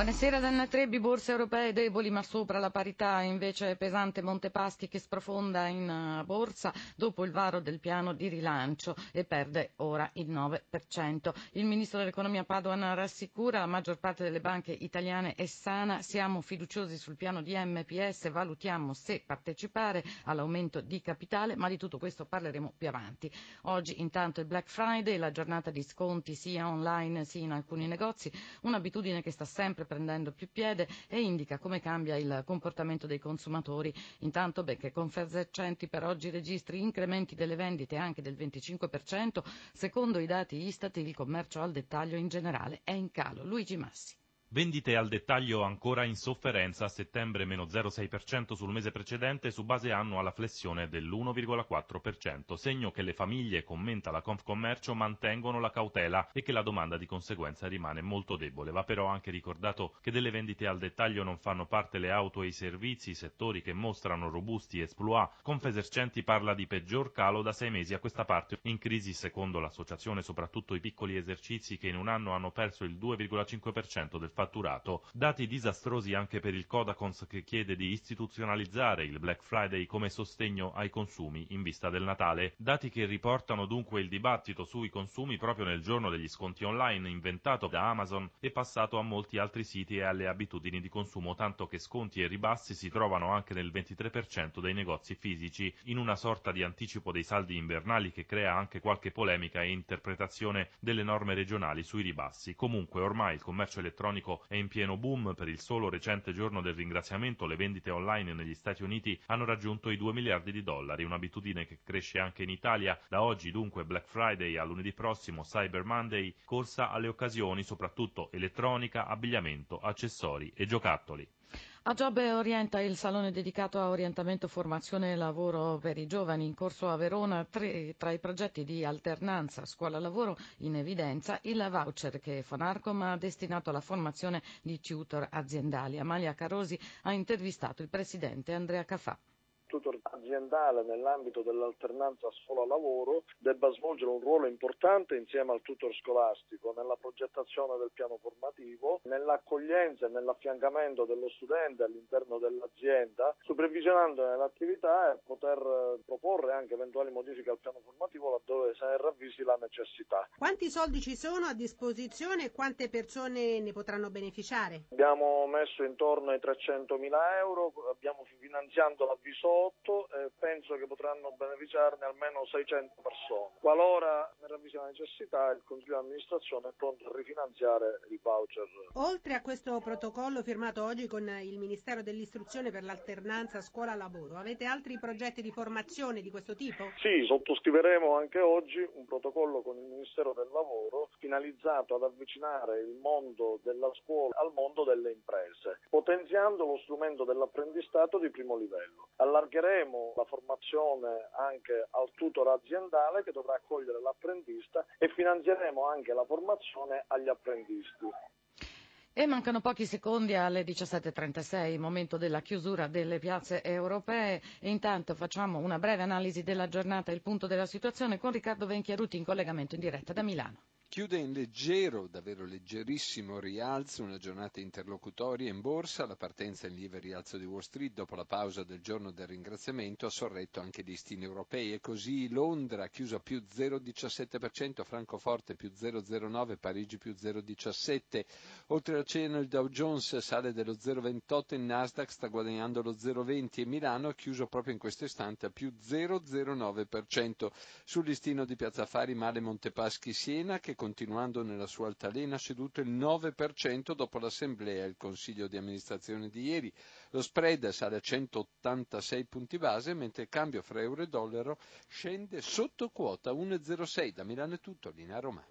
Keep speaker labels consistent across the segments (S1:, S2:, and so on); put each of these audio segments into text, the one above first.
S1: Buonasera Danna Trebbi, borse europee deboli ma sopra la parità, invece pesante Montepaschi che sprofonda in eh, borsa dopo il varo del piano di rilancio e perde ora il 9%. Il ministro dell'economia Padoan rassicura la maggior parte delle banche italiane è sana, siamo fiduciosi sul piano di MPS, valutiamo se partecipare all'aumento di capitale, ma di tutto questo parleremo più avanti. Oggi intanto è Black Friday, la giornata di sconti sia online sia in alcuni negozi, un'abitudine che sta sempre prendendo più piede e indica come cambia il comportamento dei consumatori. Intanto Becche Confesercenti per oggi registri incrementi delle vendite anche del 25%, secondo i dati Istat il commercio al dettaglio in generale è in calo. Luigi Massi.
S2: Vendite al dettaglio ancora in sofferenza a settembre meno 0,6% sul mese precedente su base annua la flessione dell'1,4%, segno che le famiglie, commenta la Confcommercio, mantengono la cautela e che la domanda di conseguenza rimane molto debole. Va però anche ricordato che delle vendite al dettaglio non fanno parte le auto e i servizi, settori che mostrano robusti esploit. Confesercenti parla di peggior calo da sei mesi a questa parte, in crisi secondo l'associazione soprattutto i piccoli esercizi che in un anno hanno perso il 2,5% del fatturato. Dati disastrosi anche per il Codacons che chiede di istituzionalizzare il Black Friday come sostegno ai consumi in vista del Natale. Dati che riportano dunque il dibattito sui consumi proprio nel giorno degli sconti online inventato da Amazon e passato a molti altri siti e alle abitudini di consumo, tanto che sconti e ribassi si trovano anche nel 23% dei negozi fisici, in una sorta di anticipo dei saldi invernali che crea anche qualche polemica e interpretazione delle norme regionali sui ribassi. Comunque ormai il commercio elettronico elettronico è in pieno boom. Per il solo recente giorno del ringraziamento le vendite online negli Stati Uniti hanno raggiunto i 2 miliardi di dollari, un'abitudine che cresce anche in Italia. Da oggi dunque Black Friday a lunedì prossimo Cyber Monday, corsa alle occasioni soprattutto elettronica, abbigliamento, accessori e giocattoli.
S1: A Job orienta il salone dedicato a orientamento, formazione e lavoro per i giovani in corso a Verona. Tre, tra i progetti di alternanza scuola-lavoro in evidenza il voucher che Fonarcom ha destinato alla formazione di tutor aziendali. Amalia Carosi ha intervistato il presidente Andrea Cafà
S3: tutor aziendale nell'ambito dell'alternanza scuola-lavoro debba svolgere un ruolo importante insieme al tutor scolastico nella progettazione del piano formativo, nell'accoglienza e nell'affiancamento dello studente all'interno dell'azienda, supervisionando l'attività e poter eh, proporre anche eventuali modifiche al piano formativo laddove se ne ravvisi la necessità.
S4: Quanti soldi ci sono a disposizione e quante persone ne potranno beneficiare?
S3: Abbiamo messo intorno ai 300 mila euro, abbiamo finanziato l'avviso 8 e penso che potranno beneficiarne almeno 600 persone. Qualora ne ravvisi la necessità, il Consiglio di amministrazione è pronto a rifinanziare il voucher.
S4: Oltre a questo protocollo firmato oggi con il Ministero dell'Istruzione per l'alternanza scuola-lavoro, avete altri progetti di formazione di questo tipo?
S3: Sì, sottoscriveremo anche oggi un protocollo con il Ministero del Lavoro finalizzato ad avvicinare il mondo della scuola al mondo delle imprese, potenziando lo strumento dell'apprendistato di primo livello. Allargando allargheremo la formazione anche al tutor aziendale che dovrà accogliere l'apprendista e finanzieremo anche la formazione agli apprendisti.
S1: E mancano pochi secondi alle 17.36, momento della chiusura delle piazze europee. E intanto facciamo una breve analisi della giornata e il punto della situazione con Riccardo Venchiaruti in collegamento in diretta da Milano.
S5: Chiude in leggero, davvero leggerissimo rialzo, una giornata interlocutoria in borsa, la partenza in lieve rialzo di Wall Street dopo la pausa del giorno del ringraziamento ha sorretto anche i listini europei e così Londra chiuso a più 0,17%, Francoforte più 0,09%, Parigi più 0,17%, oltre al cena il Dow Jones sale dello 0,28%, il Nasdaq sta guadagnando lo 0,20% e Milano ha chiuso proprio in questo istante a più 0,09%. Sul listino di Piazza Fari male Montepaschi Siena che continuando nella sua altalena, ha ceduto il 9% dopo l'assemblea e il consiglio di amministrazione di ieri. Lo spread sale a 186 punti base, mentre il cambio fra euro e dollaro scende sotto quota 1,06. Da Milano è tutto, linea Roma.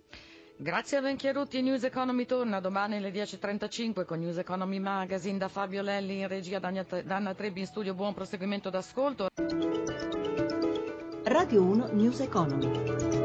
S1: Grazie a Venchiarutti, News Economy torna domani alle 10.35 con News Economy Magazine da Fabio Lelli in regia da Anna Trebbi in studio. Buon proseguimento d'ascolto.
S6: Radio 1 News Economy.